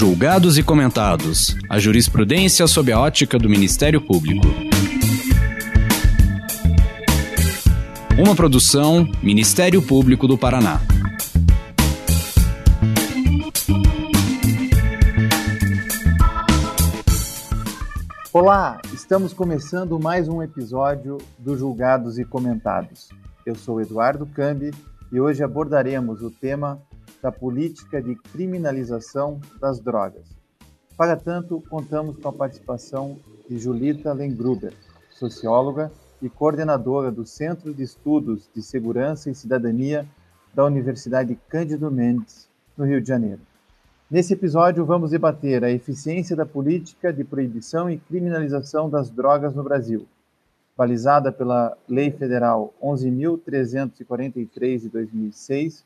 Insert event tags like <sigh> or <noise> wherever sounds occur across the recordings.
Julgados e comentados. A jurisprudência sob a ótica do Ministério Público. Uma produção Ministério Público do Paraná. Olá, estamos começando mais um episódio do Julgados e Comentados. Eu sou Eduardo Cambi e hoje abordaremos o tema da política de criminalização das drogas. Para tanto, contamos com a participação de Julita Lengruber, socióloga e coordenadora do Centro de Estudos de Segurança e Cidadania da Universidade Cândido Mendes, no Rio de Janeiro. Nesse episódio, vamos debater a eficiência da política de proibição e criminalização das drogas no Brasil, balizada pela Lei Federal 11.343 de 2006,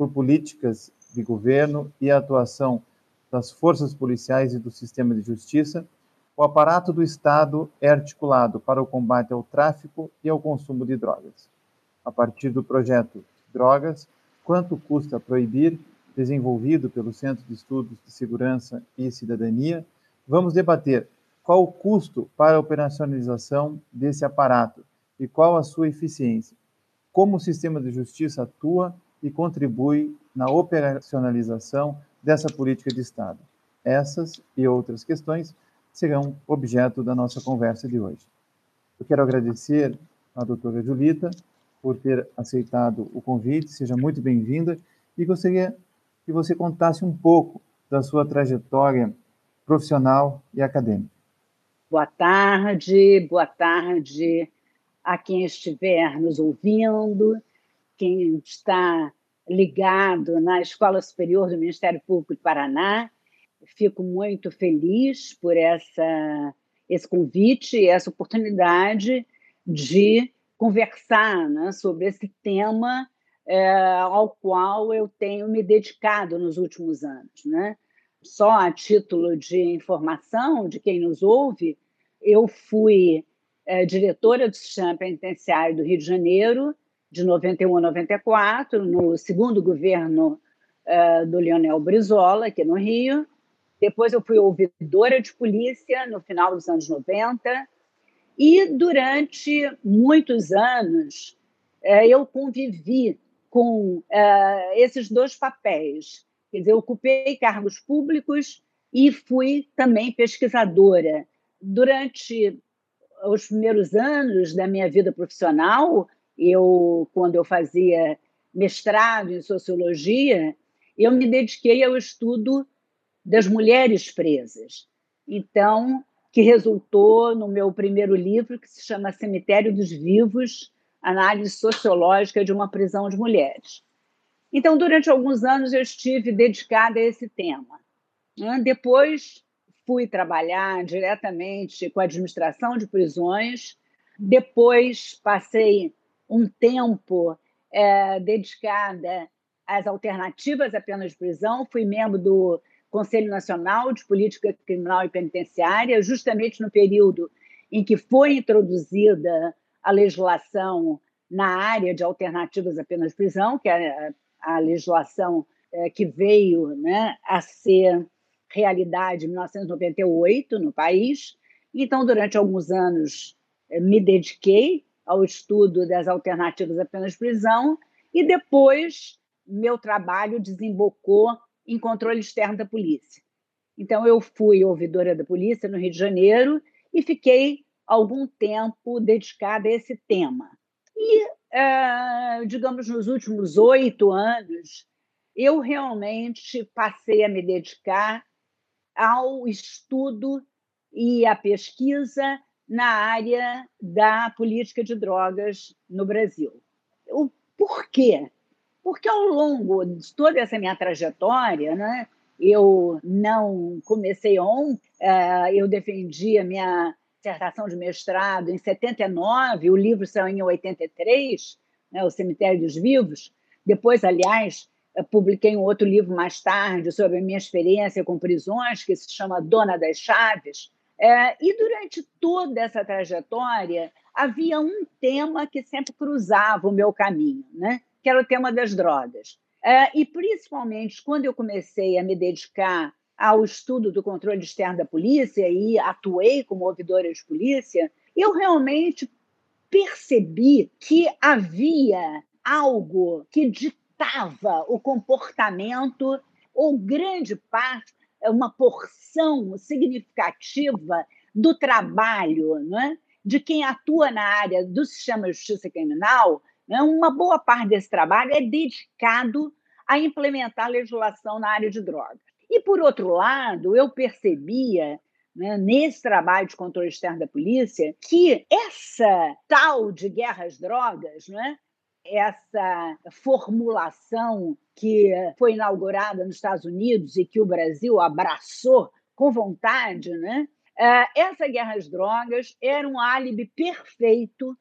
por políticas de governo e a atuação das forças policiais e do sistema de justiça, o aparato do Estado é articulado para o combate ao tráfico e ao consumo de drogas. A partir do projeto Drogas, quanto custa proibir desenvolvido pelo Centro de Estudos de Segurança e Cidadania, vamos debater qual o custo para a operacionalização desse aparato e qual a sua eficiência, como o sistema de justiça atua e contribui na operacionalização dessa política de Estado. Essas e outras questões serão objeto da nossa conversa de hoje. Eu quero agradecer à doutora Julita por ter aceitado o convite, seja muito bem-vinda, e gostaria que você contasse um pouco da sua trajetória profissional e acadêmica. Boa tarde, boa tarde a quem estiver nos ouvindo, quem está ligado na Escola Superior do Ministério Público do Paraná. Fico muito feliz por essa, esse convite, essa oportunidade de conversar né, sobre esse tema é, ao qual eu tenho me dedicado nos últimos anos. Né? Só a título de informação de quem nos ouve, eu fui é, diretora do Sistema Penitenciário do Rio de Janeiro de 91 a 94, no segundo governo é, do Leonel Brizola, aqui no Rio. Depois eu fui ouvidora de polícia no final dos anos 90. E durante muitos anos é, eu convivi com uh, esses dois papéis. Quer dizer, eu ocupei cargos públicos e fui também pesquisadora. Durante os primeiros anos da minha vida profissional, eu, quando eu fazia mestrado em sociologia, eu me dediquei ao estudo das mulheres presas. Então, que resultou no meu primeiro livro, que se chama Cemitério dos Vivos, análise sociológica de uma prisão de mulheres. Então, durante alguns anos, eu estive dedicada a esse tema. Depois, fui trabalhar diretamente com a administração de prisões. Depois, passei um tempo é, dedicada às alternativas à pena de prisão. Fui membro do Conselho Nacional de Política Criminal e Penitenciária, justamente no período em que foi introduzida a legislação na área de alternativas à pena de prisão, que é a, legislação é, que veio né, a ser realidade em 1998 no país. Então, durante alguns anos, é, me dediquei ao estudo das alternativas à pena de prisão e depois meu trabalho desembocou em controle externo da polícia. Então, eu fui ouvidora da polícia no Rio de Janeiro e fiquei algum tempo dedicada a esse tema. E, é, digamos, nos últimos oito anos, eu realmente passei a me dedicar ao estudo e à pesquisa na área da política de drogas no Brasil. O porquê? Porque ao longo de toda essa minha trajetória, né, eu não comecei ontem, é, eu defendi a minha dissertação de mestrado em 79, o livro saiu em 83, né, O Cemitério dos Vivos. Depois, aliás, publiquei um outro livro mais tarde sobre a minha experiência com prisões, que se chama Dona das Chaves. É, e durante toda essa trajetória, havia um tema que sempre cruzava o meu caminho, né? que era o tema das drogas. É, e principalmente quando eu comecei a me dedicar ao estudo do controle externo da polícia e atuei como ouvidora de polícia, eu realmente percebi que havia algo que ditava o comportamento, ou grande parte, uma porção significativa do trabalho né, de quem atua na área do sistema de justiça criminal. Né, uma boa parte desse trabalho é dedicado a implementar legislação na área de drogas. E, por outro lado, eu percebia né, nesse trabalho de controle externo da polícia que essa tal de guerra às drogas, né, essa formulação que foi inaugurada nos Estados Unidos e que o Brasil abraçou com vontade, né, é, essa guerra às drogas era um álibi perfeito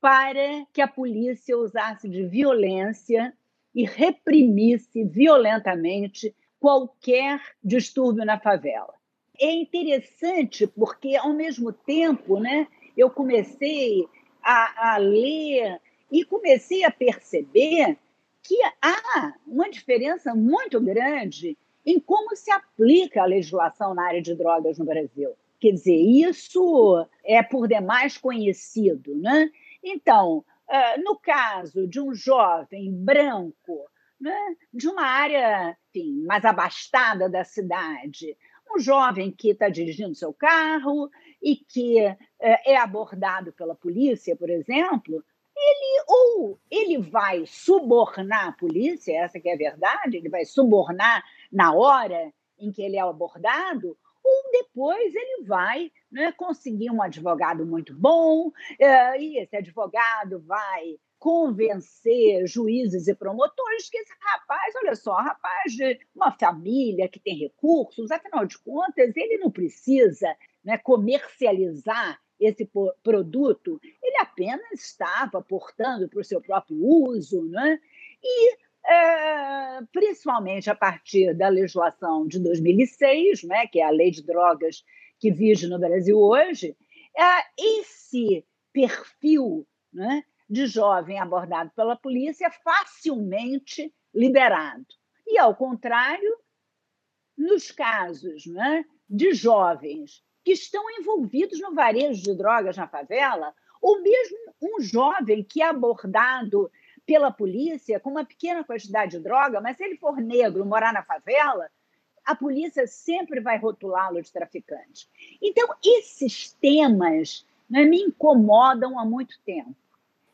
para que a polícia usasse de violência e reprimisse violentamente qualquer distúrbio na favela. É interessante porque, ao mesmo tempo, né, eu comecei a, a ler e comecei a perceber que há uma diferença muito grande em como se aplica a legislação na área de drogas no Brasil. Quer dizer, isso é por demais conhecido. Né? Então, eh, no caso de um jovem branco né, de uma área enfim, mais abastada da cidade. Um jovem que está dirigindo seu carro e que é, é abordado pela polícia, por exemplo, ele ou ele vai subornar a polícia, essa que é a verdade, ele vai subornar na hora em que ele é abordado, ou depois ele vai né, conseguir um advogado muito bom, eh, e esse advogado vai convencer juízes e promotores que esse rapaz, olha só, rapaz de uma família que tem recursos, afinal de contas, ele não precisa né, comercializar esse produto, ele apenas estava portando para o seu próprio uso, né? e é, principalmente a partir da legislação de 2006, né, que é a lei de drogas que vige no Brasil hoje, é, esse perfil né, de jovem abordado pela polícia é facilmente liberado. E, ao contrário, nos casos né, de jovens que estão envolvidos no varejo de drogas na favela, ou mesmo um jovem que é abordado pela polícia com uma pequena quantidade de droga, mas se ele for negro, morar na favela, a polícia sempre vai rotulá-lo de traficante. Então, esses temas né, me incomodam há muito tempo.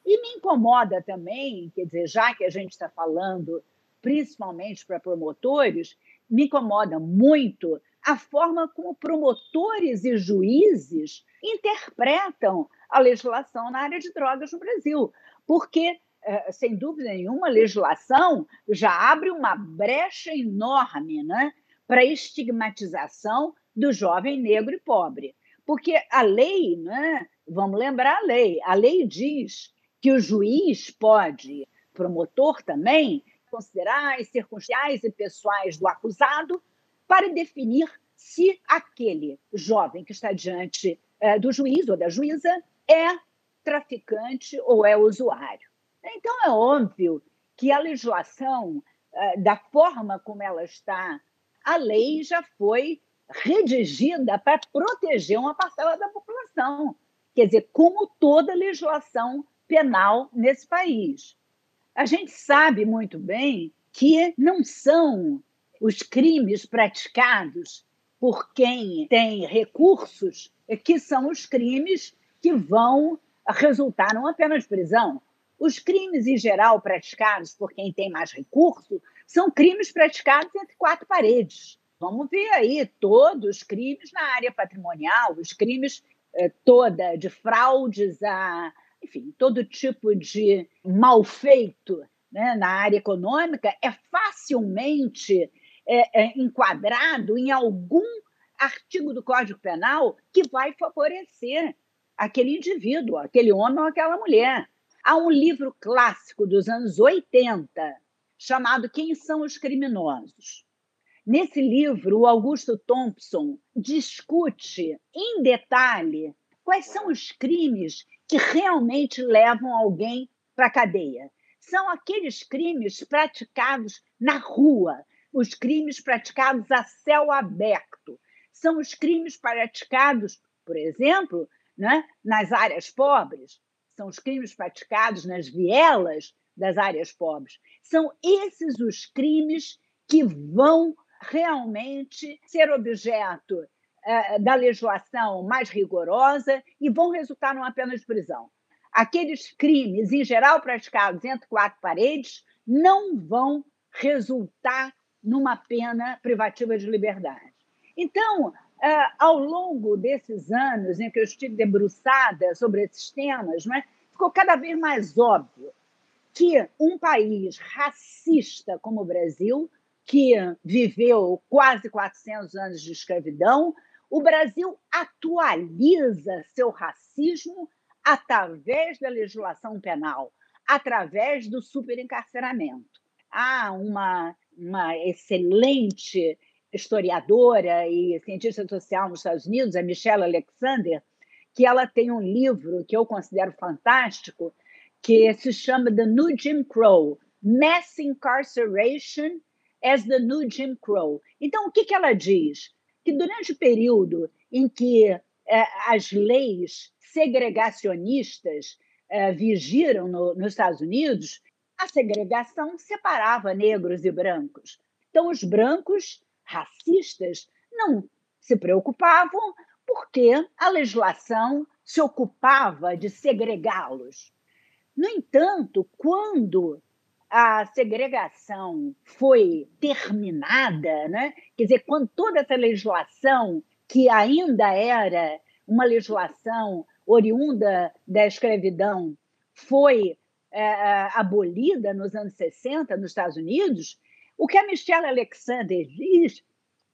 E me incomoda também, quer dizer, já que a gente está falando principalmente para promotores, me incomoda muito a forma como promotores e juízes interpretam a legislação na área de drogas no Brasil. Porque, eh, sem dúvida nenhuma, a legislação já abre uma brecha enorme né, para a estigmatização do jovem negro e pobre. Porque a lei, né, vamos lembrar a lei, a lei diz que o juiz pode, promotor também, considerar as circunstâncias e pessoais do acusado para definir se aquele jovem que está diante é, do juiz ou da juíza é traficante ou é usuário. Então, é óbvio que a legislação, é, da forma como ela está, a lei já foi redigida para proteger uma parcela da população. Quer dizer, como toda legislação penal nesse país. A gente sabe muito bem que não são os crimes praticados por quem tem recursos que são os crimes que vão resultar numa pena de prisão. Os crimes, em geral, praticados por quem tem mais recurso são crimes praticados entre quatro paredes. Vamos ver aí todos os crimes na área patrimonial, os crimes eh, toda de fraudes a enfim, todo tipo de mal feito né, na área econômica é facilmente é, é, enquadrado em algum artigo do Código Penal que vai favorecer aquele indivíduo, aquele homem ou aquela mulher. Há um livro clássico dos anos 80 chamado Quem são os criminosos? Nesse livro, o Augusto Thompson discute em detalhe quais são os crimes que realmente levam alguém para a cadeia. São aqueles crimes praticados na rua, os crimes praticados a céu aberto. São os crimes praticados, por exemplo, né, nas áreas pobres, são os crimes praticados nas vielas das áreas pobres. São esses os crimes que vão realmente ser objeto uh, da legislação mais rigorosa e vão resultar numa pena de prisão. Aqueles crimes, em geral praticados entre quatro paredes, não vão resultar numa pena privativa de liberdade. Então, uh, ao longo desses anos em que eu estive debruçada sobre esses temas, né, ficou cada vez mais óbvio que um país racista como o Brasil, que viveu quase 400 anos de escravidão, o Brasil atualiza seu racismo através da legislação penal, através do superencarceramento. Há uma, uma excelente historiadora e cientista social nos Estados Unidos, a Michelle Alexander, que ela tem um livro que eu considero fantástico, que se chama The New Jim Crow, Mass Incarceration as the New Jim Crow. Então, o que, que ela diz? Que durante o período em que eh, as leis segregacionistas eh, vigiram no, nos Estados Unidos, a segregação separava negros e brancos. Então, os brancos racistas não se preocupavam porque a legislação se ocupava de segregá-los. No entanto, quando a segregação foi terminada, né? quer dizer, quando toda essa legislação, que ainda era uma legislação oriunda da escravidão, foi é, é abolida nos anos 60 nos Estados Unidos, o que a Michelle Alexander diz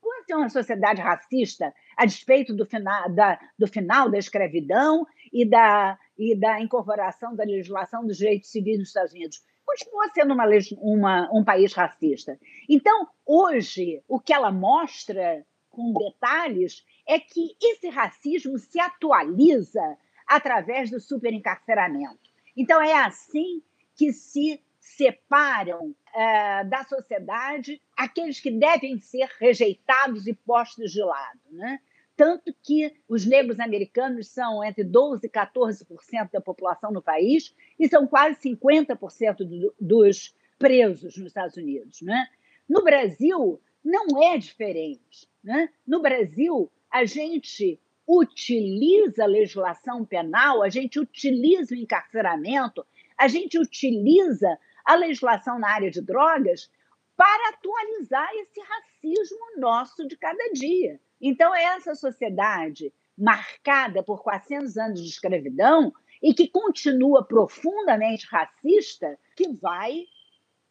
pode ser uma sociedade racista a despeito do final da, do final da escravidão e da, e da incorporação da legislação dos direitos civis nos Estados Unidos. Continua sendo uma, uma, um país racista. Então, hoje, o que ela mostra com detalhes é que esse racismo se atualiza através do superencarceramento. Então, é assim que se separam uh, da sociedade aqueles que devem ser rejeitados e postos de lado. Né? Tanto que os negros americanos são entre 12% e 14% da população no país e são quase 50% do, dos presos nos Estados Unidos. Né? No Brasil, não é diferente. Né? No Brasil, a gente utiliza a legislação penal, a gente utiliza o encarceramento, a gente utiliza a legislação na área de drogas para atualizar esse racismo nosso de cada dia. Então, é essa sociedade marcada por 400 anos de escravidão e que continua profundamente racista, que vai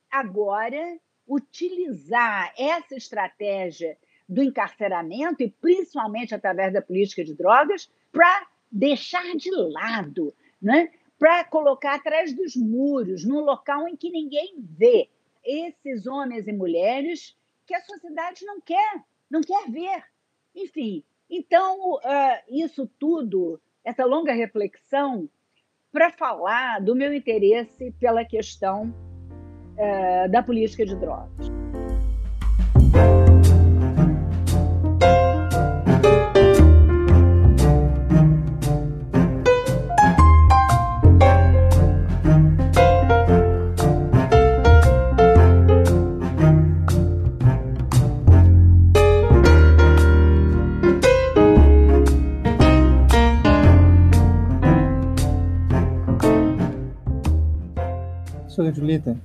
agora utilizar essa estratégia do encarceramento e principalmente através da política de drogas para deixar de lado né? para colocar atrás dos muros, num local em que ninguém vê esses homens e mulheres que a sociedade não quer, não quer ver. Enfim, então, uh, isso tudo, essa longa reflexão, para falar do meu interesse pela questão uh, da política de drogas. Professora Julita,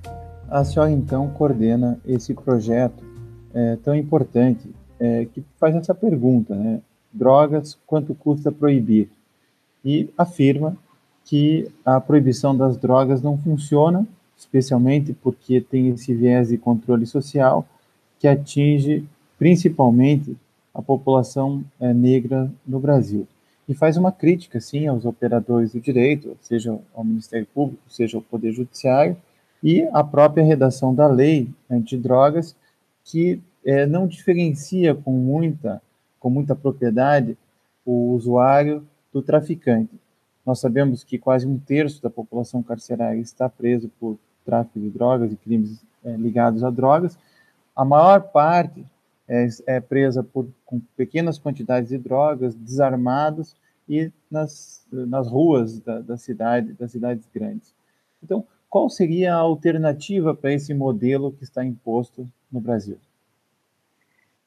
a senhora então coordena esse projeto é, tão importante é, que faz essa pergunta, né? Drogas, quanto custa proibir? E afirma que a proibição das drogas não funciona, especialmente porque tem esse viés de controle social que atinge principalmente a população é, negra no Brasil. E faz uma crítica, sim, aos operadores do direito, seja ao Ministério Público, seja ao Poder Judiciário, e a própria redação da lei antidrogas, que é, não diferencia com muita, com muita propriedade o usuário do traficante. Nós sabemos que quase um terço da população carcerária está preso por tráfico de drogas e crimes é, ligados a drogas, A maior parte é, é presa por, com pequenas quantidades de drogas, desarmados e nas, nas ruas da, da cidade, das cidades grandes. Então, qual seria a alternativa para esse modelo que está imposto no Brasil?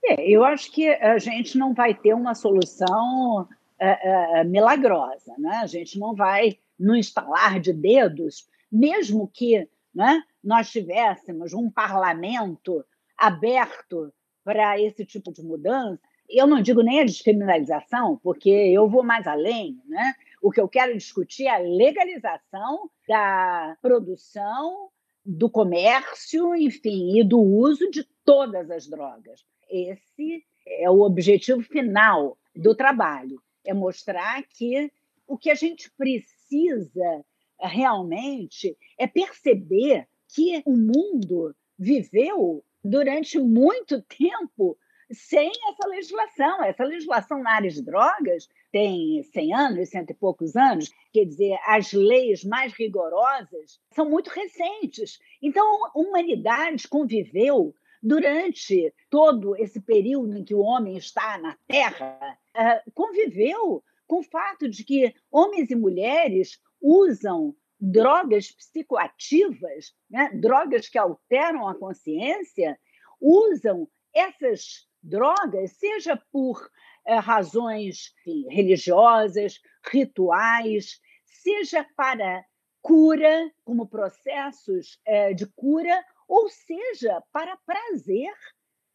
É, eu acho que a gente não vai ter uma solução é, é, milagrosa, né? A gente não vai, no instalar de dedos, mesmo que né, nós tivéssemos um parlamento aberto para esse tipo de mudança, eu não digo nem a descriminalização, porque eu vou mais além, né? O que eu quero discutir é a legalização da produção, do comércio, enfim, e do uso de todas as drogas. Esse é o objetivo final do trabalho, é mostrar que o que a gente precisa realmente é perceber que o mundo viveu durante muito tempo sem essa legislação. Essa legislação na área de drogas tem 100 anos, cento e poucos anos, quer dizer, as leis mais rigorosas são muito recentes. Então, a humanidade conviveu durante todo esse período em que o homem está na Terra, eh, conviveu com o fato de que homens e mulheres usam drogas psicoativas, né? drogas que alteram a consciência, usam essas drogas, seja por é, razões enfim, religiosas, rituais, seja para cura, como processos é, de cura, ou seja, para prazer,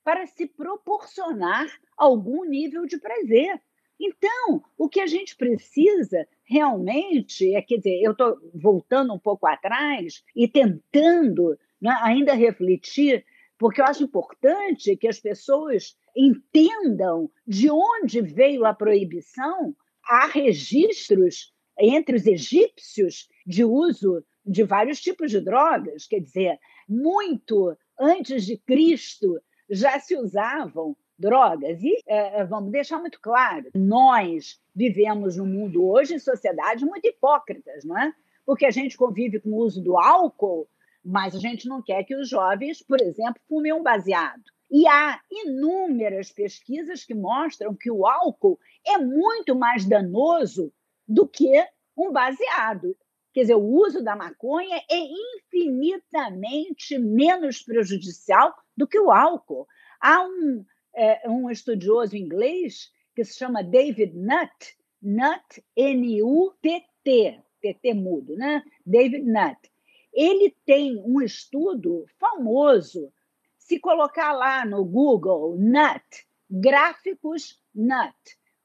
para se proporcionar algum nível de prazer. Então, o que a gente precisa realmente é, quer dizer, eu estou voltando um pouco atrás e tentando né, ainda refletir porque eu acho importante que as pessoas entendam de onde veio a proibição. Há registros entre os egípcios de uso de vários tipos de drogas, quer dizer, muito antes de Cristo já se usavam drogas. E é, vamos deixar muito claro: nós vivemos no mundo hoje em sociedades muito hipócritas, não é? Porque a gente convive com o uso do álcool mas a gente não quer que os jovens, por exemplo, fumem um baseado. E há inúmeras pesquisas que mostram que o álcool é muito mais danoso do que um baseado. Quer dizer, o uso da maconha é infinitamente menos prejudicial do que o álcool. Há um, é, um estudioso inglês que se chama David Nutt, Nutt, N-U-T-T, T-T mudo, né? David Nutt ele tem um estudo famoso. Se colocar lá no Google NUT, gráficos NUT,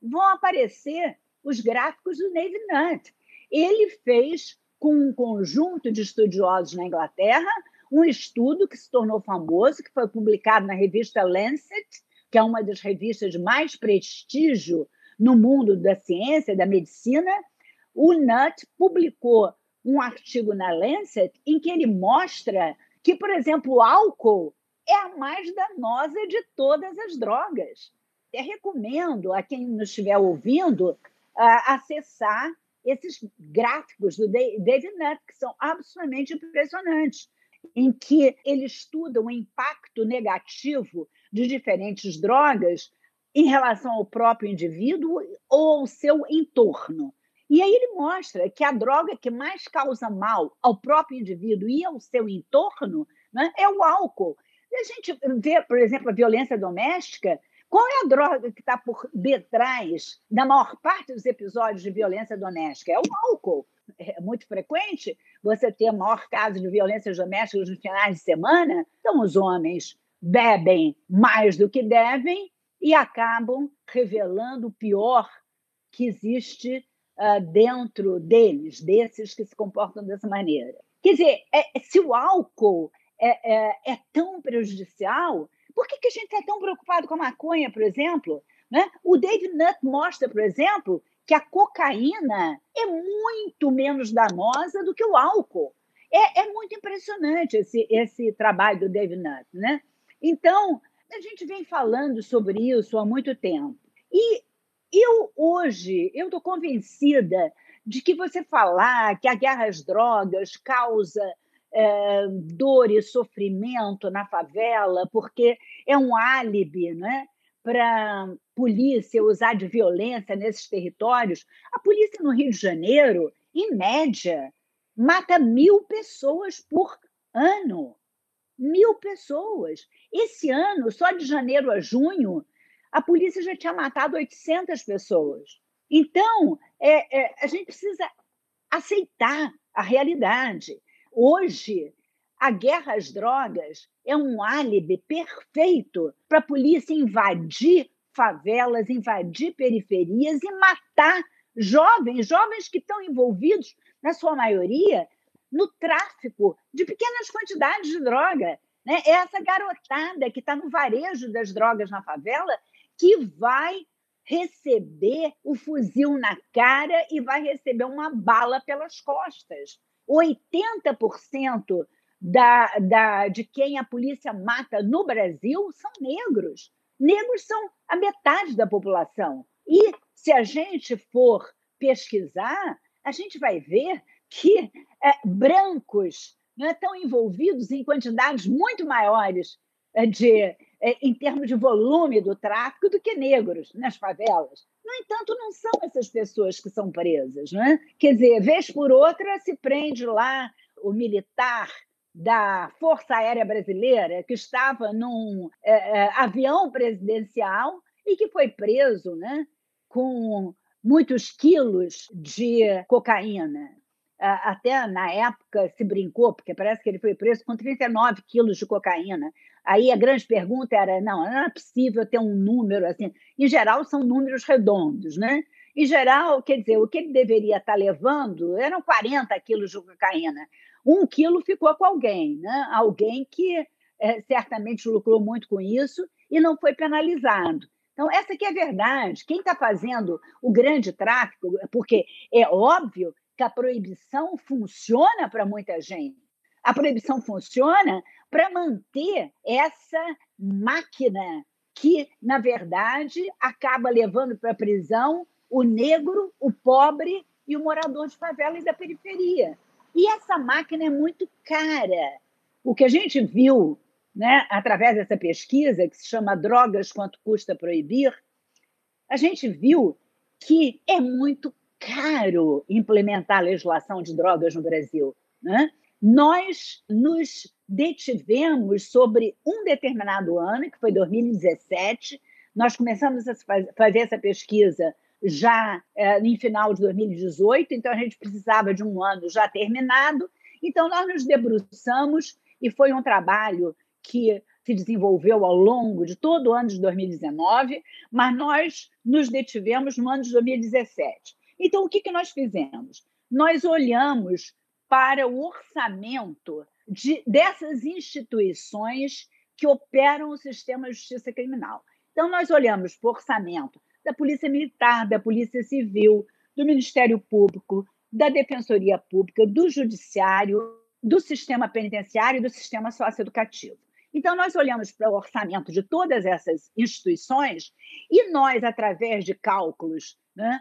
vão aparecer os gráficos do Navy Nutt. Ele fez, com um conjunto de estudiosos na Inglaterra, um estudo que se tornou famoso, que foi publicado na revista Lancet, que é uma das revistas mais prestígio no mundo da ciência da medicina. O Nutt publicou um artigo na Lancet em que ele mostra que, por exemplo, o álcool é a mais danosa de todas as drogas. Eu recomendo a quem nos estiver ouvindo uh, acessar esses gráficos do David Nutt, que são absolutamente impressionantes, em que ele estuda o impacto negativo de diferentes drogas em relação ao próprio indivíduo ou ao seu entorno. E aí ele mostra que a droga que mais causa mal ao próprio indivíduo e ao seu entorno né, é o álcool. E a gente vê, por exemplo, a violência doméstica. Qual é a droga que está por detrás da maior parte dos episódios de violência doméstica? É o álcool. É muito frequente você ter maior caso de violência doméstica nos finais de semana. Então, os homens bebem mais do que devem e acabam revelando o pior que existe uh, dentro deles, desses que se comportam dessa maneira. Quer dizer, é, se o álcool é, é, é, tão prejudicial, por que, que a gente está tão preocupado com a maconha, por exemplo? Né? O David Nutt mostra, por exemplo, que a cocaína é muito menos danosa do que o álcool. É, é muito impressionante esse, esse trabalho do David Nutt. Né? Então, a gente vem falando sobre isso há muito tempo. E eu hoje, eu estou convencida de que você falar que a guerra às drogas causa é, dor e sofrimento na favela, porque é um álibi né, para a polícia usar de violência nesses territórios. A polícia no Rio de Janeiro, em média, mata mil pessoas por ano. Mil pessoas. Esse ano, só de janeiro a junho, a polícia já tinha matado 800 pessoas. Então, é, é, a gente precisa aceitar a realidade. Hoje, a guerra às drogas é um álibi perfeito para a polícia invadir favelas, invadir periferias e matar jovens, jovens que estão envolvidos, na sua maioria, no tráfico de pequenas quantidades de droga. Né? É essa garotada que está no varejo das drogas na favela que vai receber o fuzil na cara e vai receber uma bala pelas costas. 80% da, da, de quem a polícia mata no Brasil são negros. Negros são a metade da população. E se a gente for pesquisar, a gente vai ver que é, brancos né, estão envolvidos em quantidades muito maiores é, de, é, em termos de volume do tráfico do que negros nas favelas. No entanto, não são essas pessoas que são presas. Né? Quer dizer, vez por outra se prende lá o militar da Força Aérea Brasileira que estava num é, é, avião presidencial e que foi preso né, com muitos quilos de cocaína até na época se brincou, porque parece que ele foi preso com 39 quilos de cocaína. Aí a grande pergunta era: não, não é possível ter um número assim. Em geral, são números redondos, né? Em geral, quer dizer, o que ele deveria estar levando eram 40 quilos de cocaína. Um quilo ficou com alguém, né? Alguém que é, certamente lucrou muito com isso e não foi penalizado. Então, essa que é a verdade. Quem está fazendo o grande tráfico, porque é óbvio que a proibição funciona para muita gente. A proibição funciona para manter essa máquina que, na verdade, acaba levando para a prisão o negro, o pobre e o morador de favela e da periferia. E essa máquina é muito cara. O que a gente viu né, através dessa pesquisa, que se chama Drogas Quanto Custa Proibir, a gente viu que é muito caro implementar a legislação de drogas no Brasil. Né? Nós nos detivemos sobre um determinado ano, que foi 2017. Nós começamos a fazer essa pesquisa já é, em final de 2018, então a gente precisava de um ano já terminado. Então, nós nos debruçamos e foi um trabalho que se desenvolveu ao longo de todo o ano de 2019, mas nós nos detivemos no ano de 2017. Então, o que, que nós fizemos? Nós olhamos para o orçamento de, dessas instituições que operam o sistema de justiça criminal. Então, nós olhamos para o orçamento da Polícia Militar, da Polícia Civil, do Ministério Público, da Defensoria Pública, do Judiciário, do sistema penitenciário e do sistema socioeducativo. Então, nós olhamos para o orçamento de todas essas instituições e nós, através de cálculos né,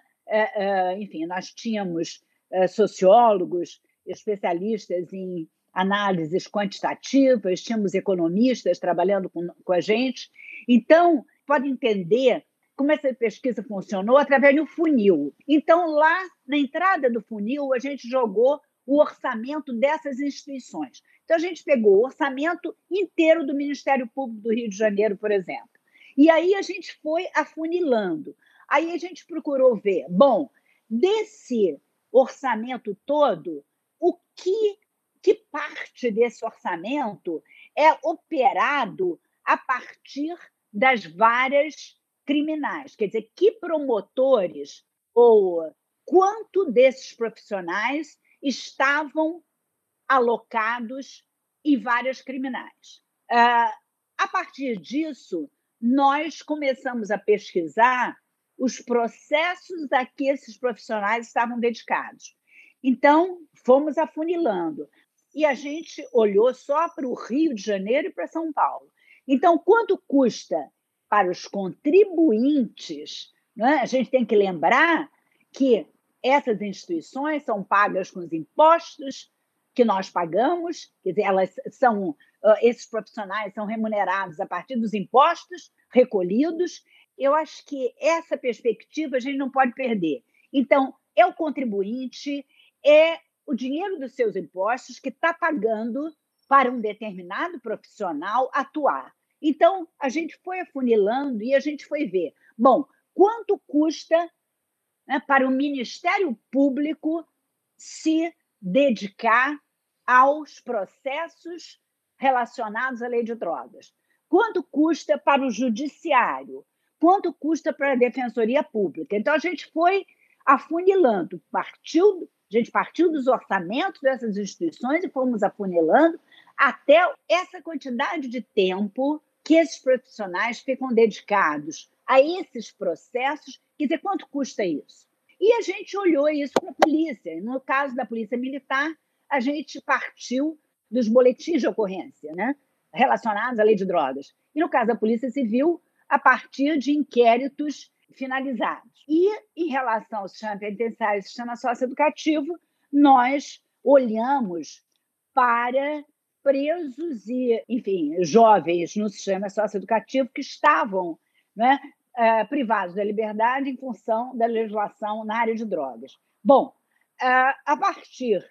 enfim, nós tínhamos é, sociólogos, especialistas em análises quantitativas, tínhamos economistas trabalhando com, com a gente. Então, pode entender como essa pesquisa funcionou através do funil. Então, lá na entrada do funil, a gente jogou o orçamento dessas instituições. Então, a gente pegou o orçamento inteiro do Ministério Público do Rio de Janeiro, por exemplo. E aí a gente foi afunilando. Aí a gente procurou ver, bom, desse orçamento todo, o que, que parte desse orçamento é operado a partir das várias criminais? Quer dizer, que promotores ou quanto desses profissionais estavam alocados em várias criminais? Uh, a partir disso, nós começamos a pesquisar os processos a que esses profissionais estavam dedicados. Então, fomos afunilando. E a gente olhou só para o Rio de Janeiro e para São Paulo. Então, quanto custa para os contribuintes? Né? A gente tem que lembrar que essas instituições são pagas com os impostos que nós pagamos, quer dizer, elas são esses profissionais são remunerados a partir dos impostos recolhidos. Eu acho que essa perspectiva a gente não pode perder. Então, é o contribuinte, é o dinheiro dos seus impostos que está pagando para um determinado profissional atuar. Então, a gente foi afunilando e a gente foi ver, bom, quanto custa né, para o Ministério Público se dedicar aos processos relacionados à lei de drogas? Quanto custa para o judiciário? Quanto custa para a defensoria pública? Então a gente foi afunilando, partiu, a gente partiu dos orçamentos dessas instituições e fomos afunilando até essa quantidade de tempo que esses profissionais ficam dedicados a esses processos. Quer dizer, quanto custa isso? E a gente olhou isso com a polícia. No caso da Polícia Militar, a gente partiu dos boletins de ocorrência, né? relacionados à lei de drogas. E no caso da Polícia Civil, a partir de inquéritos finalizados. E em relação ao sistema penitenciário e sistema socioeducativo, nós olhamos para presos e, enfim, jovens no sistema socioeducativo que estavam né, é, privados da liberdade em função da legislação na área de drogas. Bom, é, a partir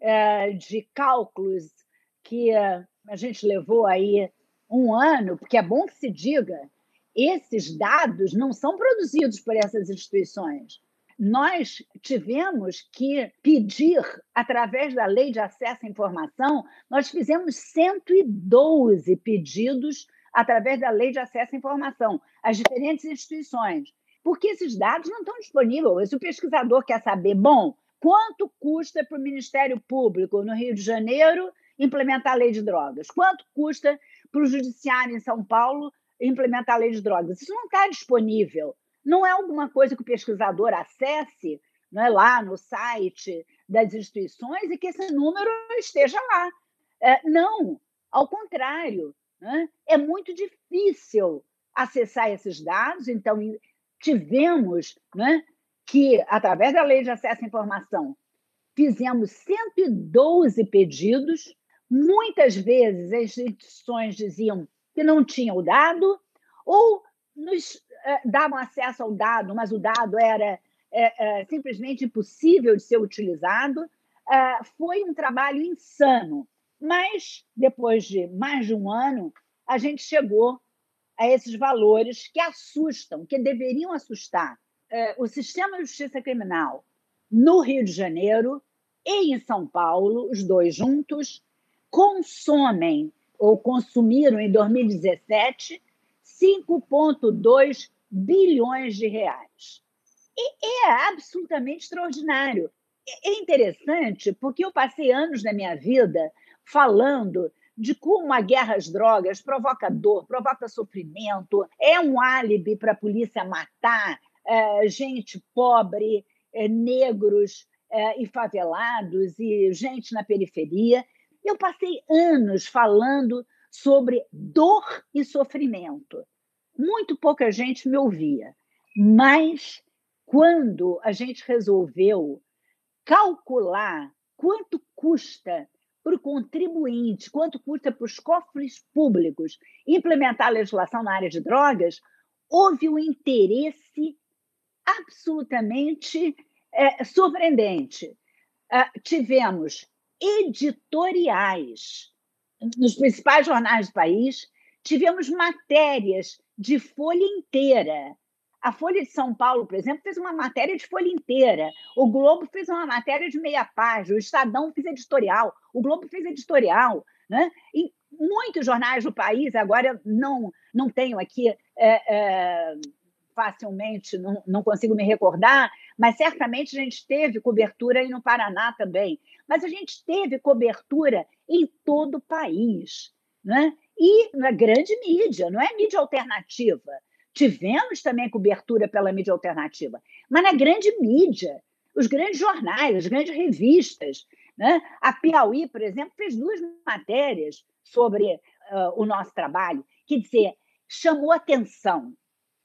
é, de cálculos que a gente levou aí um ano, porque é bom que se diga, esses dados não são produzidos por essas instituições. Nós tivemos que pedir, através da Lei de Acesso à Informação, nós fizemos 112 pedidos através da Lei de Acesso à Informação às diferentes instituições, porque esses dados não estão disponíveis. Se o pesquisador quer saber, bom, quanto custa para o Ministério Público no Rio de Janeiro implementar a lei de drogas? Quanto custa para o Judiciário em São Paulo implementar a lei de drogas? Isso não está disponível. Não é alguma coisa que o pesquisador acesse não é, lá no site das instituições e que esse número esteja lá. É, não, ao contrário, né? é muito difícil acessar esses dados, então tivemos né, que, através da Lei de Acesso à Informação, fizemos 112 pedidos Muitas vezes as instituições diziam que não tinham o dado, ou nos eh, davam acesso ao dado, mas o dado era eh, eh, simplesmente impossível de ser utilizado. foi um trabalho insano, mas depois de mais de um ano, a gente chegou a esses valores que assustam, que deveriam assustar. o sistema de justiça criminal no Rio de Janeiro e em São Paulo, os dois juntos, consomem ou consumiram em 2017 5,2 bilhões de reais. E é absolutamente extraordinário. É interessante porque eu passei anos da minha vida falando de como a guerra às drogas provoca dor, provoca sofrimento, é um álibi para a polícia matar é, gente pobre, é, negros é, e favelados e gente na periferia. Eu passei anos falando sobre dor e sofrimento. Muito pouca gente me ouvia, mas quando a gente resolveu calcular quanto custa para o contribuinte, quanto custa para os cofres públicos implementar a legislação na área de drogas, houve um interesse absolutamente é, surpreendente. Uh, tivemos editoriais nos principais jornais do país, tivemos matérias de folha inteira. A Folha de São Paulo, por exemplo, fez uma matéria de folha inteira. O Globo fez uma matéria de meia página. O Estadão fez editorial. O Globo fez editorial. Né? E muitos jornais do país, agora não, não tenho aqui é, é, facilmente, não, não consigo me recordar, mas certamente a gente teve cobertura aí no Paraná também. Mas a gente teve cobertura em todo o país. Né? E na grande mídia, não é mídia alternativa. Tivemos também cobertura pela mídia alternativa, mas na grande mídia, os grandes jornais, as grandes revistas. Né? A Piauí, por exemplo, fez duas matérias sobre uh, o nosso trabalho, que dizer, chamou atenção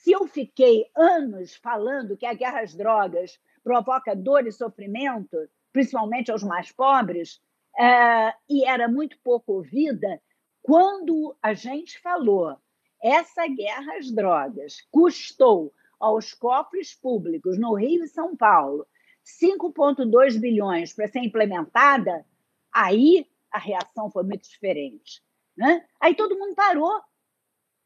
se eu fiquei anos falando que a guerra às drogas provoca dor e sofrimento, principalmente aos mais pobres, uh, e era muito pouco ouvida quando a gente falou essa guerra às drogas custou aos cofres públicos no Rio e São Paulo 5,2 bilhões para ser implementada, aí a reação foi muito diferente. Né? Aí todo mundo parou,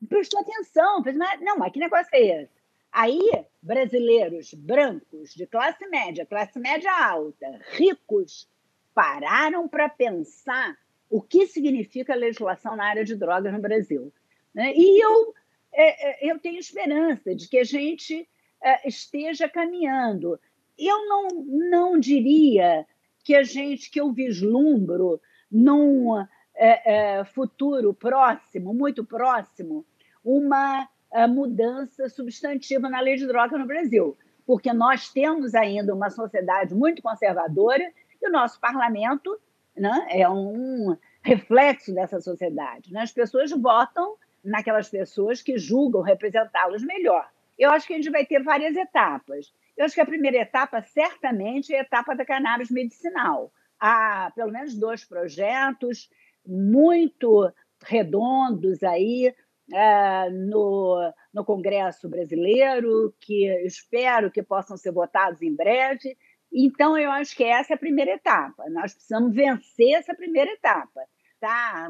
prestou atenção, fez, mas, não, mas que negócio é esse? Aí, brasileiros brancos, de classe média, classe média alta, ricos, pararam para pensar o que significa a legislação na área de drogas no Brasil. Né? E eu, é, é, eu tenho esperança de que a gente é, esteja caminhando. Eu não, não diria que a gente, que eu vislumbro num é, é, futuro próximo, muito próximo, uma mudança substantiva na lei de drogas no Brasil, porque nós temos ainda uma sociedade muito conservadora e o nosso parlamento né, é um reflexo dessa sociedade. Né? As pessoas votam naquelas pessoas que julgam representá-los melhor. Eu acho que a gente vai ter várias etapas. Eu acho que a primeira etapa, certamente, é a etapa da cannabis medicinal. Há pelo menos dois projetos muito redondos aí é, no, no Congresso brasileiro, que espero que possam ser votados em breve. Então, eu acho que essa é a primeira etapa. Nós precisamos vencer essa primeira etapa está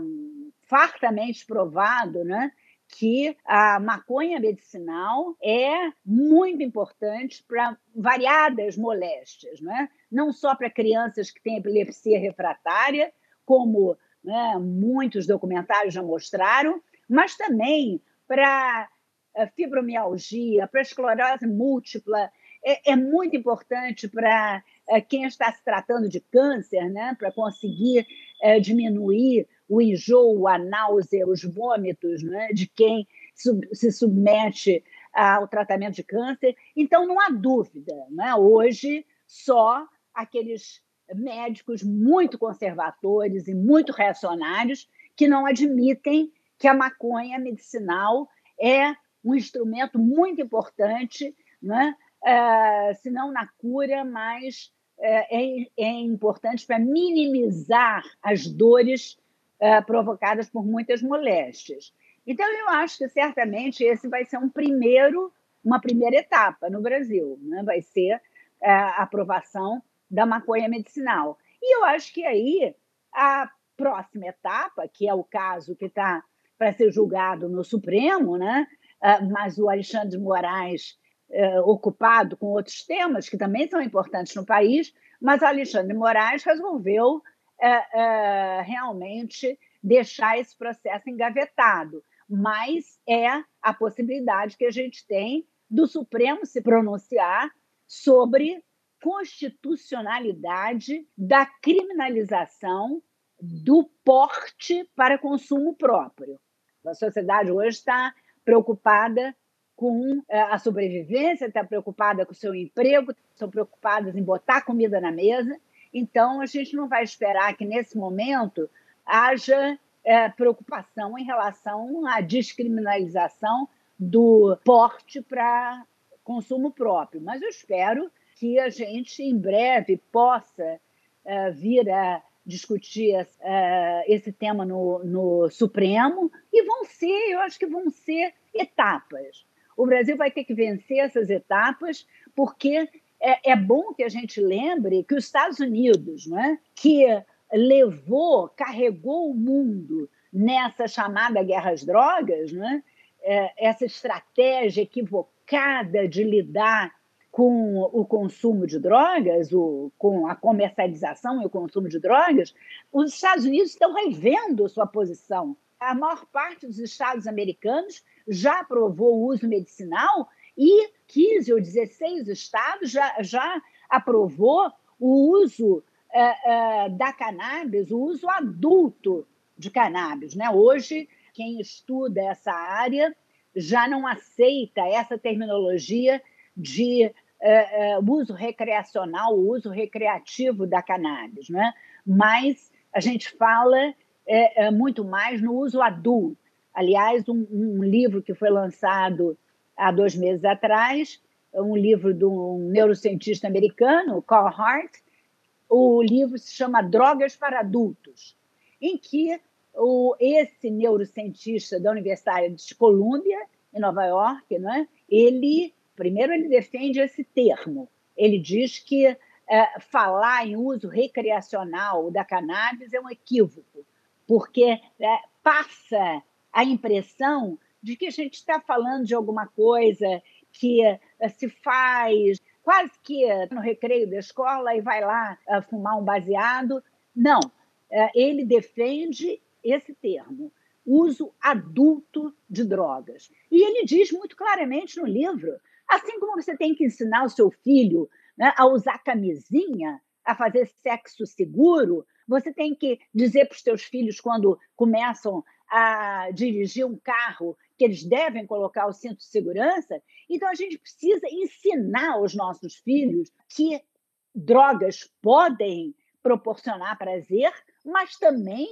fartamente provado né, que a maconha medicinal é muito importante para variadas moléstias, né? não só para crianças que têm epilepsia refratária, como né, muitos documentários já mostraram, mas também para eh, fibromialgia, para esclerose múltipla. É, é muito importante para é, quem está se tratando de câncer, né, para conseguir é, diminuir o enjoo, a náusea, os vômitos né, de quem sub, se submete ao tratamento de câncer. Então, não há dúvida, né? hoje só aqueles médicos muito conservadores e muito reacionários que não admitem que a maconha medicinal é um instrumento muito importante, né? É, se não na cura, mas é, é, é importante para minimizar as dores é, provocadas por muitas moléstias. Então, eu acho que certamente esse vai ser um primeiro, uma primeira etapa no Brasil, né? vai ser é, a aprovação da maconha medicinal. E eu acho que aí a próxima etapa, que é o caso que está para ser julgado no Supremo, né? É, mas o Alexandre Moraes é, ocupado com outros temas que também são importantes no país, mas Alexandre Moraes resolveu é, é, realmente deixar esse processo engavetado. Mas é a possibilidade que a gente tem do Supremo se pronunciar sobre constitucionalidade da criminalização do porte para consumo próprio. A sociedade hoje está preocupada com eh, a sobrevivência, está preocupada com o seu emprego, estão preocupadas em botar comida na mesa. Então, a gente não vai esperar que, nesse momento, haja é, preocupação em relação à descriminalização do porte para consumo próprio. Mas eu espero que a gente, em breve, possa é, vir a discutir é, esse tema no, no Supremo, e vão ser, eu acho que vão ser etapas. O Brasil vai ter que vencer essas etapas, porque é, é bom que a gente lembre que os Estados Unidos, né, que levou, carregou o mundo nessa chamada guerra às drogas, né, é, essa estratégia equivocada de lidar com o consumo de drogas, o, com a comercialização e o consumo de drogas, os Estados Unidos estão revendo sua posição. A maior parte dos estados americanos já aprovou o uso medicinal e 15 ou 16 estados já, já aprovou o uso é, é, da cannabis, o uso adulto de cannabis. Né? Hoje, quem estuda essa área já não aceita essa terminologia de é, é uso recreacional, o uso recreativo da cannabis, né? mas a gente fala é, é, muito mais no uso adulto. Aliás, um, um, livro que foi lançado há dois meses atrás, um livro de um neurocientista americano, Carl Hart, o livro se chama Drogas para Adultos, em que o, esse neurocientista da Universidade de Columbia, em Nova York, né, ele, primeiro, ele defende esse termo. Ele diz que é, falar em uso recreacional da cannabis é um equívoco, porque é, passa a impressão de que a gente está falando de alguma coisa que é, se faz quase que no recreio da escola e vai lá uh, fumar um baseado. Não, uh, ele defende esse termo, uso adulto de drogas. E ele diz muito claramente no livro, assim como você tem que ensinar o seu filho né, a usar camisinha, a fazer sexo seguro, você tem que dizer para os seus filhos quando começam a dirigir um carro que eles devem colocar o cinto de segurança. Então, a gente precisa ensinar aos nossos filhos que drogas podem proporcionar prazer, mas também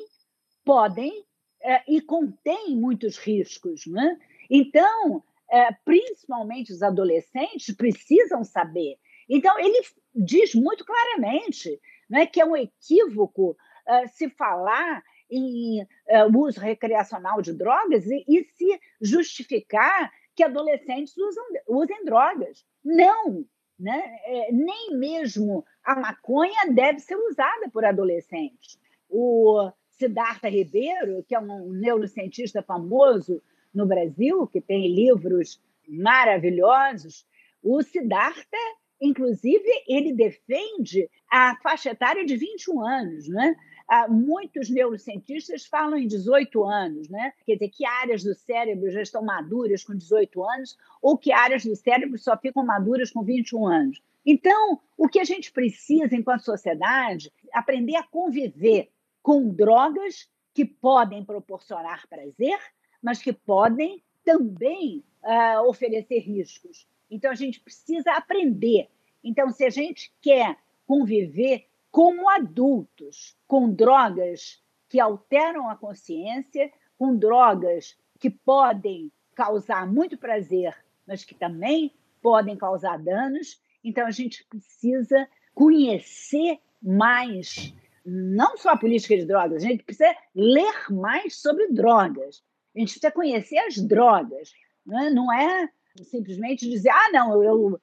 podem é, e contêm muitos riscos. Né? Então, é, principalmente os adolescentes precisam saber. Então, ele diz muito claramente né, que é um equívoco uh, se falar em uh, uso recreacional de drogas e, e, se justificar que adolescentes usam, usem drogas. Não, né? É, nem mesmo a maconha deve ser usada por adolescentes. O Siddhartha Ribeiro, que é um neurocientista famoso no Brasil, que tem livros maravilhosos, o Siddhartha, inclusive, ele defende a faixa etária de 21 anos, né? Ah, muitos neurocientistas falam em 18 anos, né? Quer dizer, que áreas do cérebro já estão maduras com 18 anos ou que áreas do cérebro só ficam maduras com 21 anos. Então, o que a gente precisa, enquanto sociedade, aprender a conviver com drogas que podem proporcionar prazer, mas que podem também uh, oferecer riscos. Então, a gente precisa aprender. Então, se a gente quer conviver como adultos, com drogas que alteram a consciência, com drogas que podem causar muito prazer, mas que também podem causar danos. Então, a gente precisa conhecer mais, não só a política de drogas, a gente precisa ler mais sobre drogas. A gente precisa conhecer as drogas. Não é, não é simplesmente dizer, ah, não, eu,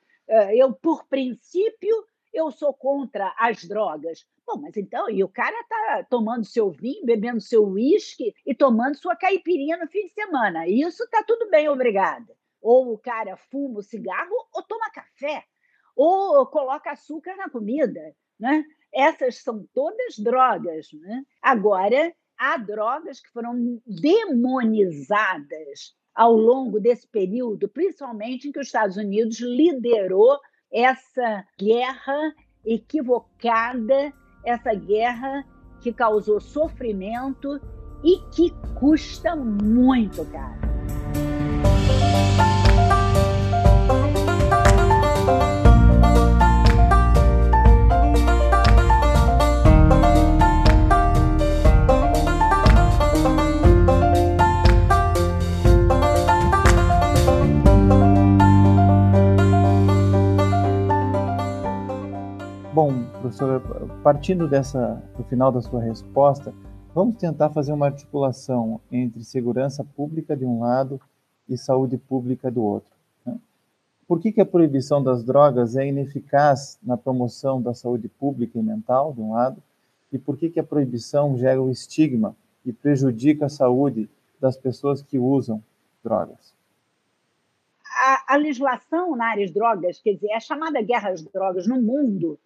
eu por princípio, eu sou contra as drogas. Bom, mas então, e o cara tá tomando seu vinho, bebendo seu uísque e tomando sua caipirinha no fim de semana. Isso tá tudo bem, obrigada. Ou o cara fuma o cigarro ou toma café, ou coloca açúcar na comida, né? Essas são todas drogas, né? Agora, há drogas que foram demonizadas ao longo desse período, principalmente em que os Estados Unidos liderou essa guerra equivocada, essa guerra que causou sofrimento e que custa muito, cara. Professora, partindo dessa, do final da sua resposta, vamos tentar fazer uma articulação entre segurança pública de um lado e saúde pública do outro. Né? Por que, que a proibição das drogas é ineficaz na promoção da saúde pública e mental, de um lado, e por que, que a proibição gera o estigma e prejudica a saúde das pessoas que usam drogas? A, a legislação na área de drogas, quer dizer, a chamada guerra às drogas no mundo,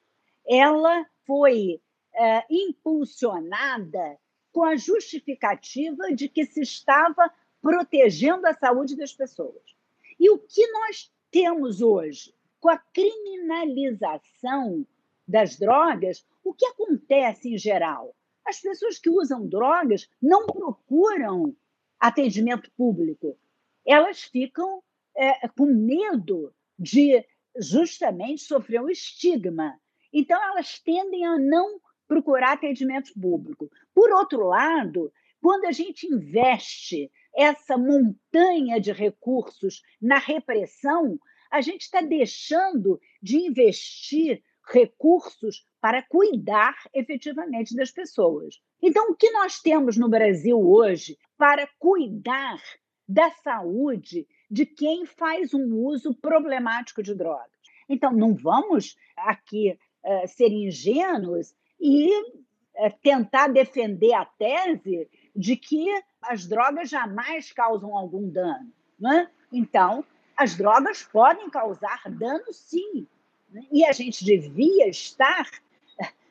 ela foi é, impulsionada com a justificativa de que se estava protegendo a saúde das pessoas. E o que nós temos hoje? Com a criminalização das drogas, o que acontece em geral? As pessoas que usam drogas não procuram atendimento público, elas ficam é, com medo de justamente sofrer um estigma então, elas tendem a não procurar atendimento público. Por outro lado, quando a gente investe essa montanha de recursos na repressão, a gente está deixando de investir recursos para cuidar efetivamente das pessoas. Então, o que nós temos no Brasil hoje para cuidar da saúde de quem faz um uso problemático de drogas? Então, não vamos aqui uh, ser ingênuos e uh, tentar defender a tese de que as drogas jamais causam algum dano. Né? Então, as drogas podem causar dano, sim. Né? E a gente devia estar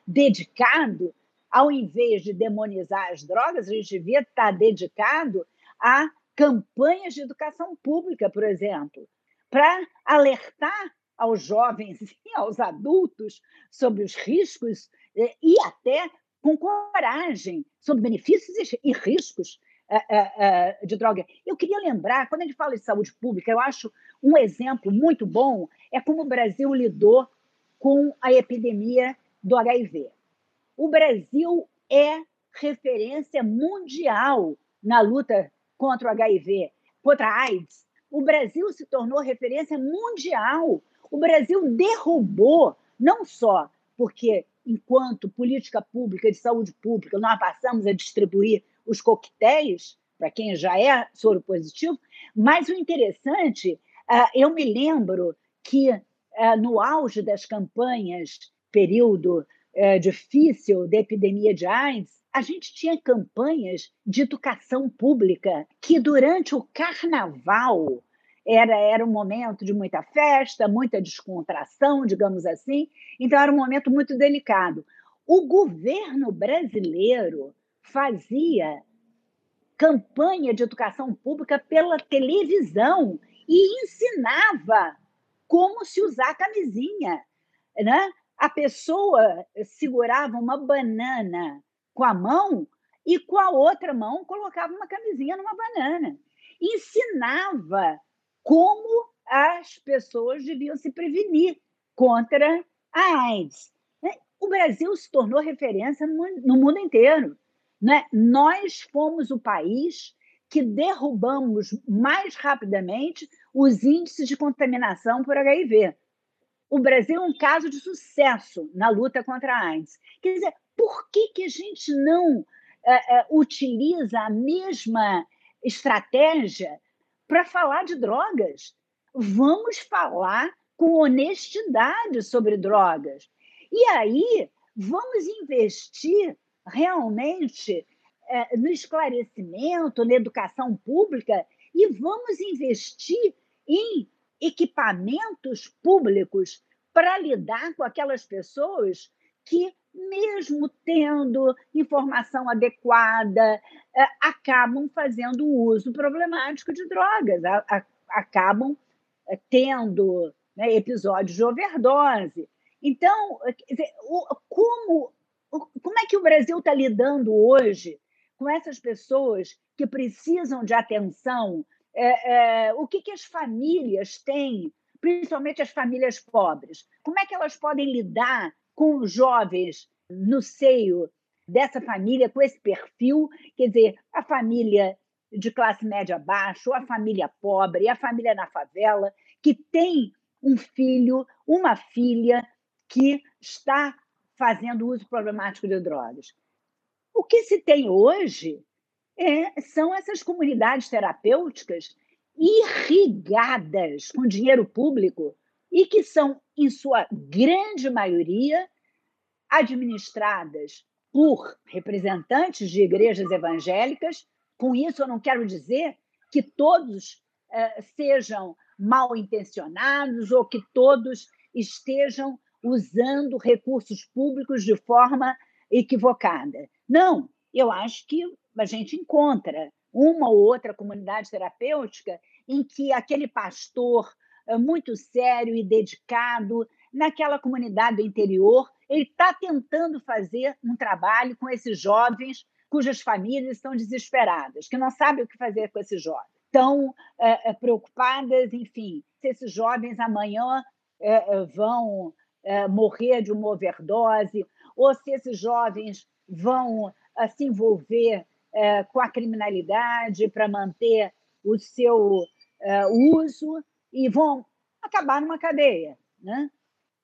dedicado, ao invés de demonizar as drogas, a gente devia estar dedicado a campanhas de educação pública, por exemplo, para alertar aos jovens <laughs> e aos adultos sobre os riscos eh, e até com coragem sobre benefícios e riscos eh, eh, de droga. Eu queria lembrar, quando a gente fala de saúde pública, eu acho um exemplo muito bom é como o Brasil lidou com a epidemia do HIV. O Brasil é referência mundial na luta contra o HIV, contra a AIDS. O Brasil se tornou referência mundial. O Brasil derrubou, não só porque, enquanto política pública de saúde pública, nós passamos a distribuir os coquetéis para quem já é soro positivo, mas o interessante, ah, eu me lembro que ah, no auge das campanhas período é, difícil da epidemia de AIDS, a gente tinha campanhas de educação pública que, durante o carnaval, era, era um momento de muita festa, muita descontração, digamos assim, então era um momento muito delicado. O governo brasileiro fazia campanha de educação pública pela televisão e ensinava como se usar camisinha, né? a pessoa segurava uma banana com a mão e com a outra mão colocava uma camisinha numa banana. Ensinava como as pessoas deviam se prevenir contra a AIDS. Né? O Brasil se tornou referência no mundo inteiro. Né? Nós fomos o país que derrubamos mais rapidamente os índices de contaminação por HIV o Brasil é um caso de sucesso na luta contra a AIDS. Quer dizer, por que, que a gente não é, é, utiliza a mesma estratégia para falar de drogas? Vamos falar com honestidade sobre drogas. E aí, vamos investir realmente é, no esclarecimento, na educação pública, e vamos investir em equipamentos públicos para lidar com aquelas pessoas que, mesmo tendo informação adequada, é, acabam fazendo uso problemático de drogas, acabam é, tendo né, episódios de overdose. Então, como, como é que o Brasil está lidando hoje com essas pessoas que precisam de atenção é, é, o que, que as famílias têm, principalmente as famílias pobres, como é que elas podem lidar com jovens no seio dessa família, com esse perfil, quer dizer, a família de classe média baixa, ou a família pobre, a família na favela, que tem um filho, uma filha que está fazendo uso problemático de drogas. O que se tem hoje é, são essas comunidades terapêuticas irrigadas com dinheiro público e que são, em sua grande maioria, administradas por representantes de igrejas evangélicas. Com isso, eu não quero dizer que todos eh, sejam mal intencionados ou que todos estejam usando recursos públicos de forma equivocada. Não, eu acho que a gente encontra uma ou outra comunidade terapêutica em que aquele pastor muito sério e dedicado naquela comunidade do interior, ele está tentando fazer um trabalho com esses jovens cujas famílias estão desesperadas, que não sabem o que fazer com esses jovens. Estão é, preocupadas, enfim, se esses jovens amanhã é, vão é, morrer de uma overdose, ou se esses jovens vão se envolver com a criminalidade para manter o seu uso e vão acabar numa cadeia. Né?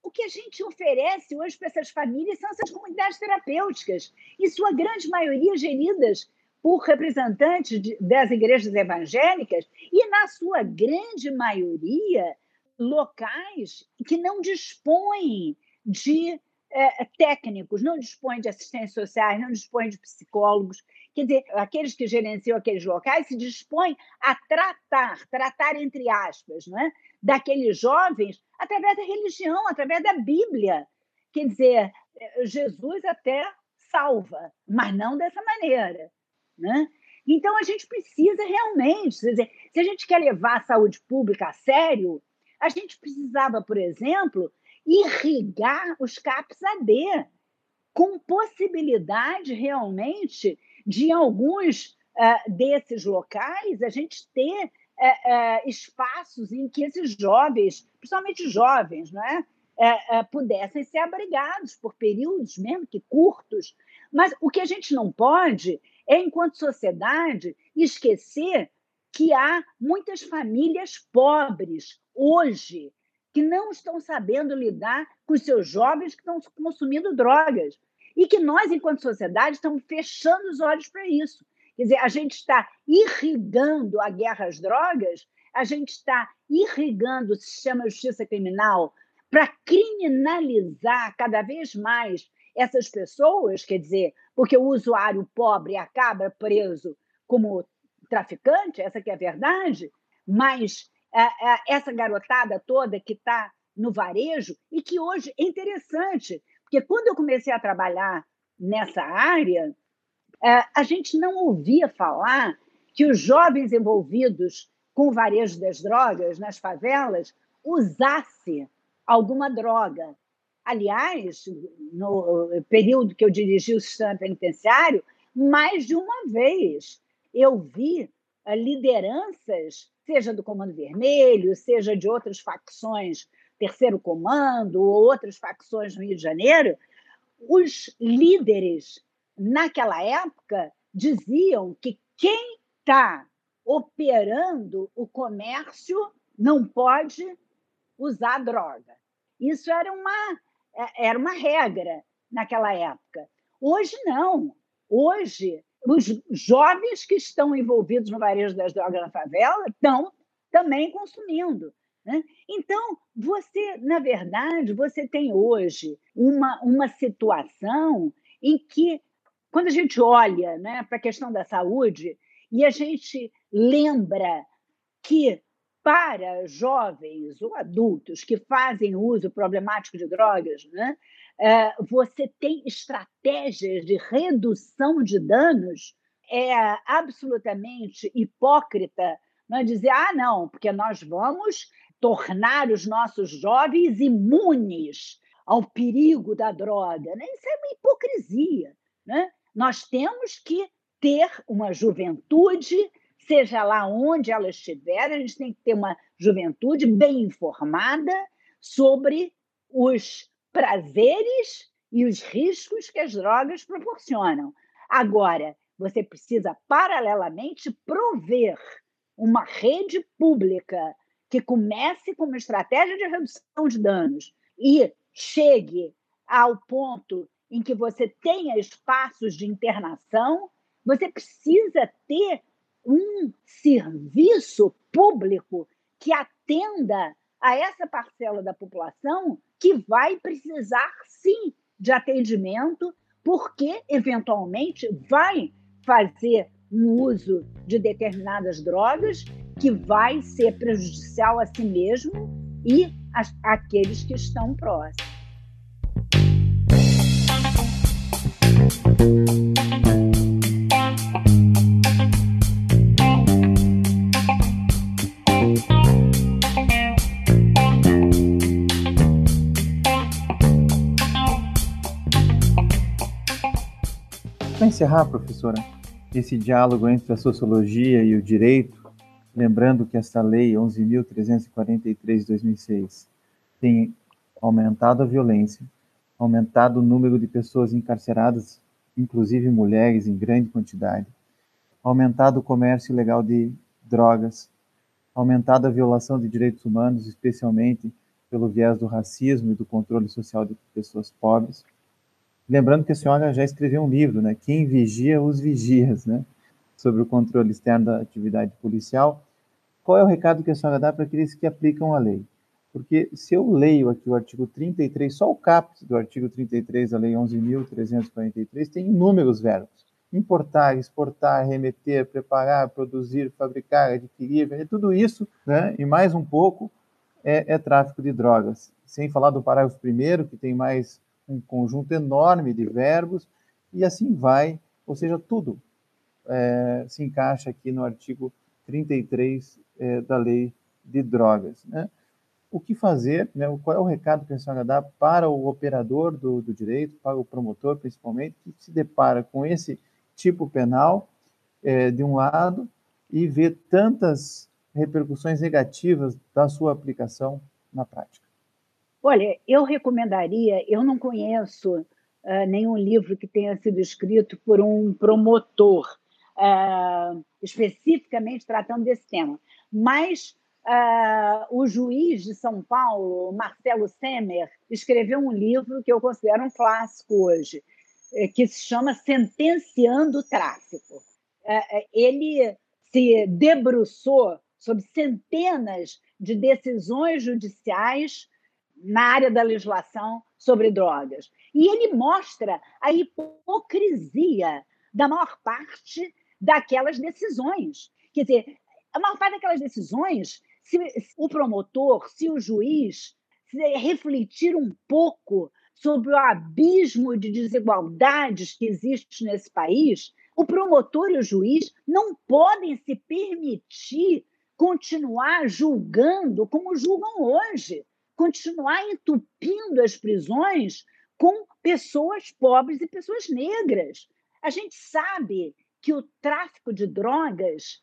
o que a gente oferece hoje para essas famílias são essas comunidades terapêuticas, em sua grande maioria geridas por representantes de, das igrejas evangélicas e, na sua grande maioria, locais que não dispõem de é, técnicos, não dispõem de assistentes sociais, não dispõem de psicólogos. Quer dizer, aqueles que gerenciam aqueles locais se dispõem a tratar, tratar entre aspas, não é? daqueles jovens através da religião, através da Bíblia. Quer dizer, Jesus até salva, mas não dessa maneira. Né? Então, a gente precisa realmente, dizer, se a gente quer levar a saúde pública a sério, a gente precisava, por exemplo, irrigar os CAPs AD, com possibilidade realmente de alguns uh, desses locais a gente ter uh, uh, espaços em que esses jovens, principalmente jovens, não é? pudessem ser abrigados por períodos mesmo que curtos. Mas o que a gente não pode é, enquanto sociedade, esquecer que há muitas famílias pobres hoje que não estão sabendo lidar com os seus jovens que estão consumindo drogas. E que nós, enquanto sociedade, estamos fechando os olhos para isso. Quer dizer, a gente está irrigando a guerra às drogas, a gente está irrigando o sistema de justiça criminal para criminalizar cada vez mais essas pessoas, quer dizer, porque o usuário pobre acaba preso como traficante, essa que é a verdade, mas essa garotada toda que está no varejo e que hoje é interessante, porque quando eu comecei a trabalhar nessa área, é, a gente não ouvia falar que os jovens envolvidos com o varejo das drogas nas favelas usasse alguma droga. Aliás, no período que eu dirigi o sistema penitenciário, mais de uma vez eu vi eh, lideranças, seja do Comando Vermelho, seja de outras facções, Terceiro Comando, ou outras facções no Rio de Janeiro, os líderes, naquela época, diziam que quem está operando o comércio não pode usar droga. Isso era uma é, era uma regra naquela época. Hoje, não. Hoje, os jovens que estão envolvidos no varejo das drogas na favela estão também consumindo. Né? Então, você, na verdade, você tem hoje uma, uma situação em que, quando a gente olha né, para a questão da saúde e a gente lembra que para jovens ou adultos que fazem uso problemático de drogas, né, você tem estratégias de redução de danos, é absolutamente hipócrita não dizer, ah, não, porque nós vamos tornar os nossos jovens imunes ao perigo da droga. Né? Isso é uma hipocrisia. Né? Nós temos que ter uma juventude seja lá onde ela estiver, a gente tem que ter uma juventude bem informada sobre os prazeres e os riscos que as drogas proporcionam. Agora, você precisa, paralelamente, prover uma rede pública que comece com uma estratégia de redução de danos e chegue ao ponto em que você tenha espaços de internação, você precisa ter um serviço público que atenda a essa parcela da população que vai precisar, sim, de atendimento, porque, eventualmente, vai fazer um uso de determinadas drogas que vai ser prejudicial a si mesmo e àqueles que estão próximos. Encerrar, professora, esse diálogo entre a sociologia e o direito, lembrando que esta lei 11.343 de 2006 tem aumentado a violência, aumentado o número de pessoas encarceradas, inclusive mulheres em grande quantidade, aumentado o comércio ilegal de drogas, aumentado a violação de direitos humanos, especialmente pelo viés do racismo e do controle social de pessoas pobres. Lembrando que a senhora já escreveu um livro, né? Quem vigia os vigias, né? Sobre o controle externo da atividade policial. Qual é o recado que a senhora dá para aqueles que aplicam a lei? Porque se eu leio aqui o artigo 33, só o caput do artigo 33 da lei 11.343 tem inúmeros verbos. Importar, exportar, remeter, preparar, produzir, fabricar, adquirir, vender, tudo isso, né, e mais um pouco, é, é tráfico de drogas. Sem falar do parágrafo primeiro, que tem mais um conjunto enorme de verbos, e assim vai, ou seja, tudo é, se encaixa aqui no artigo 33 é, da lei de drogas. Né? O que fazer, né, qual é o recado que a senhora dá para o operador do, do direito, para o promotor principalmente, que se depara com esse tipo penal é, de um lado e vê tantas repercussões negativas da sua aplicação na prática? Olha, eu recomendaria, eu não conheço uh, nenhum livro que tenha sido escrito por um promotor uh, especificamente tratando desse tema, mas uh, o juiz de São Paulo, Marcelo Semer, escreveu um livro que eu considero um clássico hoje, eh, que se chama Sentenciando o Tráfico. ele se debruçou sobre centenas de decisões judiciais na área da legislação sobre drogas. E ele mostra a hipocrisia da maior parte daquelas decisões. Quer dizer, a maior parte daquelas decisões, se o promotor, se o juiz se refletir um pouco sobre o abismo de desigualdades que existe nesse país, o promotor e o juiz não podem se permitir continuar julgando como julgam hoje continuar entupindo as prisões com pessoas pobres e pessoas negras. A gente sabe que o tráfico de drogas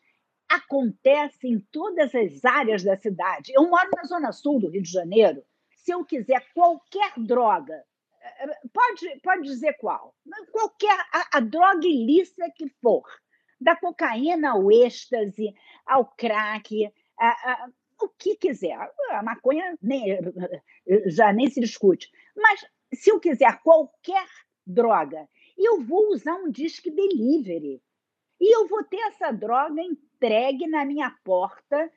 acontece em todas as áreas da cidade. Eu moro na zona sul do Rio de Janeiro. Se eu quiser qualquer droga, pode, pode dizer qual, qualquer a, a droga ilícita que for, da cocaína ao êxtase, ao crack, a, a, o que quiser. A maconha nem, já nem se discute. Mas se eu quiser qualquer droga, eu vou usar um disque delivery. E eu vou ter essa droga entregue na minha porta,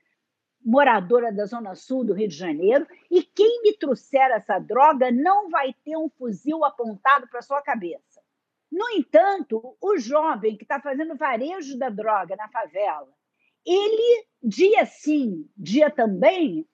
moradora da Zona Sul do Rio de Janeiro, e quem me trouxer essa droga não vai ter um fuzil apontado para sua cabeça. No entanto, o jovem que está fazendo varejo da droga na favela, ele, dia sim, dia também,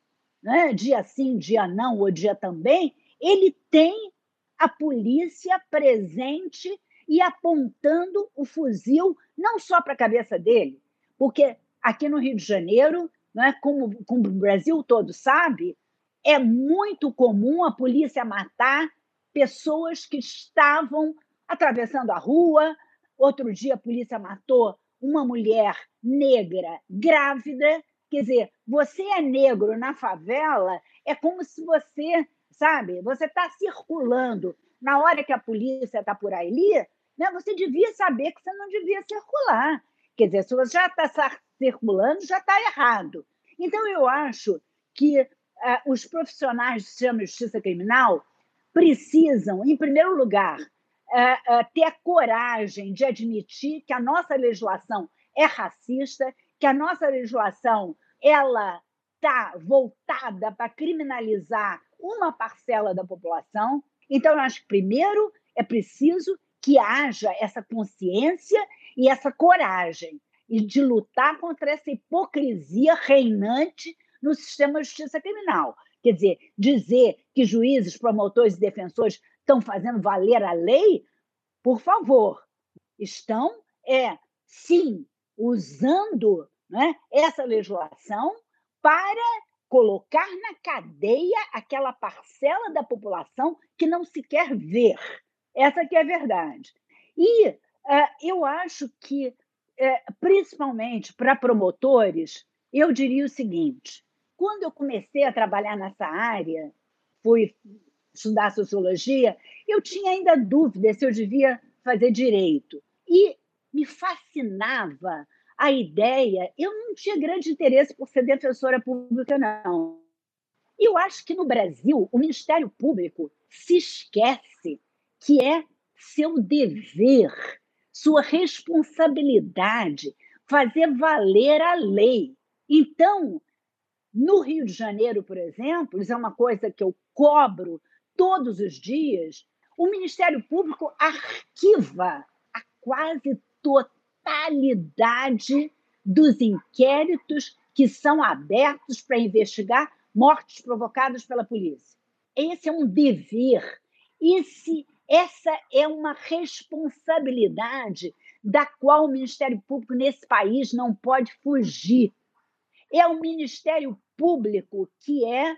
né? dia sim, dia não, ou dia também, ele tem a polícia presente e apontando o fuzil não só para a cabeça dele, porque aqui no Rio de Janeiro, né, como, como o Brasil todo sabe, é muito comum a polícia matar pessoas que estavam atravessando a rua. Outro dia a polícia matou uma mulher negra grávida. Quer dizer, você é negro na favela, é como se você, sabe, você está circulando. Na hora que a polícia está por ali, né, você devia saber que você não devia circular. Quer dizer, se você já está circulando, já está errado. Então, eu acho que uh, os profissionais do sistema de justiça criminal precisam, em primeiro lugar, uh, uh, ter a coragem de admitir que a nossa legislação é racista, que a nossa legislação ela está voltada para criminalizar uma parcela da população. Então, eu acho que primeiro é preciso que haja essa consciência e essa coragem e de lutar contra essa hipocrisia reinante no sistema de justiça criminal. Quer dizer, dizer que juízes, promotores e defensores estão fazendo valer a lei, por favor, estão, é, sim, usando né, essa legislação para colocar na cadeia aquela parcela da população que não se quer ver. Essa que é a verdade. E uh, eu acho que, uh, principalmente para promotores, eu diria o seguinte: quando eu comecei a trabalhar nessa área, fui estudar sociologia, eu tinha ainda dúvida se eu devia fazer direito. E me fascinava a ideia. Eu não tinha grande interesse por ser defensora pública, não. E eu acho que no Brasil o Ministério Público se esquece que é seu dever, sua responsabilidade fazer valer a lei. Então, no Rio de Janeiro, por exemplo, isso é uma coisa que eu cobro todos os dias, o Ministério Público arquiva a quase totalidade dos inquéritos que são abertos para investigar mortes provocadas pela polícia. Esse é um dever, esse, essa é uma responsabilidade da qual o Ministério Público nesse país não pode fugir. É o Ministério Público que é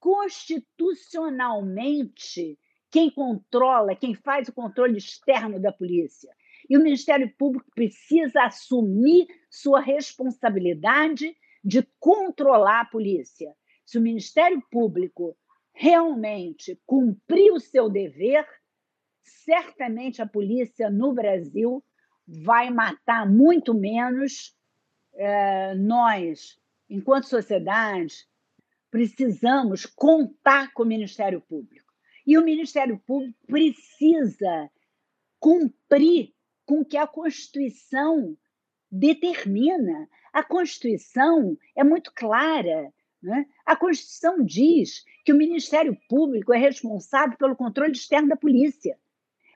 constitucionalmente quem controla, quem faz o controle externo da polícia. E o Ministério Público precisa assumir sua responsabilidade de controlar a polícia. Se o Ministério Público realmente cumprir o seu dever, certamente a polícia no Brasil vai matar muito menos. É, nós, enquanto sociedade, precisamos contar com o Ministério Público. E o Ministério Público precisa cumprir com o que a Constituição determina. A Constituição é muito clara. Né? A Constituição diz que o Ministério Público é responsável pelo controle externo da polícia.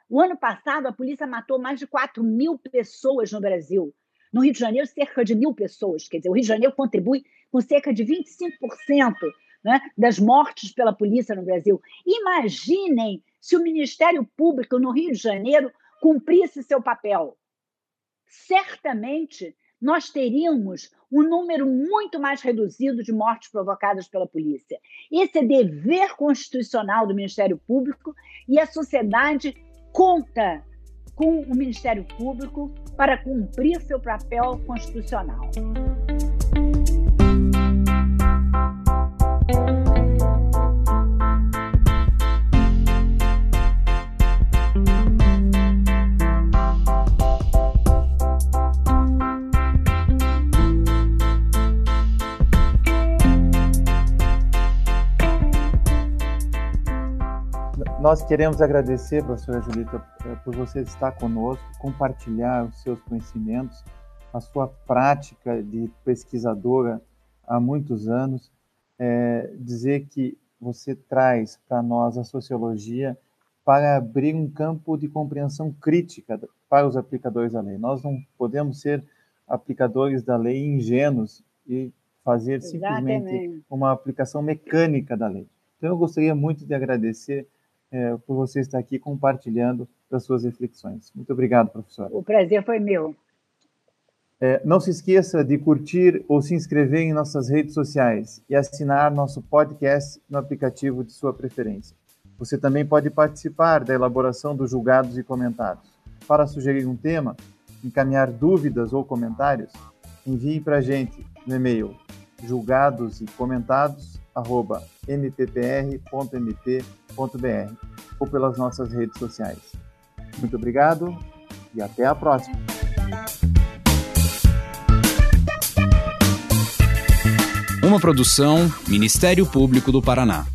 O ano passado, a polícia matou mais de 4 mil pessoas no Brasil. No Rio de Janeiro, cerca de mil pessoas. Quer dizer, o Rio de Janeiro contribui com cerca de 25% né, das mortes pela polícia no Brasil. Imaginem se o Ministério Público no Rio de Janeiro cumprisse seu papel. Certamente nós teríamos um número muito mais reduzido de mortes provocadas pela polícia. Esse é dever constitucional do Ministério Público e a sociedade conta com o Ministério Público para cumprir seu papel constitucional. Nós queremos agradecer, professora Julita, eh, por você estar conosco, compartilhar os seus conhecimentos, a sua prática de pesquisadora há muitos anos, é, dizer que você traz para nós a sociologia para abrir um campo de compreensão crítica para os aplicadores da lei. Nós não podemos ser aplicadores da lei ingênuos e fazer Exatamente. simplesmente uma aplicação mecânica da lei. Então, eu gostaria muito de agradecer é, por você estar aqui compartilhando das suas reflexões. Muito obrigado, professora. O prazer foi meu. É, não se esqueça de curtir ou se inscrever em nossas redes sociais e assinar nosso podcast no aplicativo de sua preferência. Você também pode participar da elaboração dos julgados e comentários. Para sugerir um tema, encaminhar dúvidas ou comentários, envie para a gente no e-mail julgados e comentados mppr.mp.br ou pelas nossas redes sociais. Muito obrigado e até a próxima. Uma produção Ministério Público do Paraná.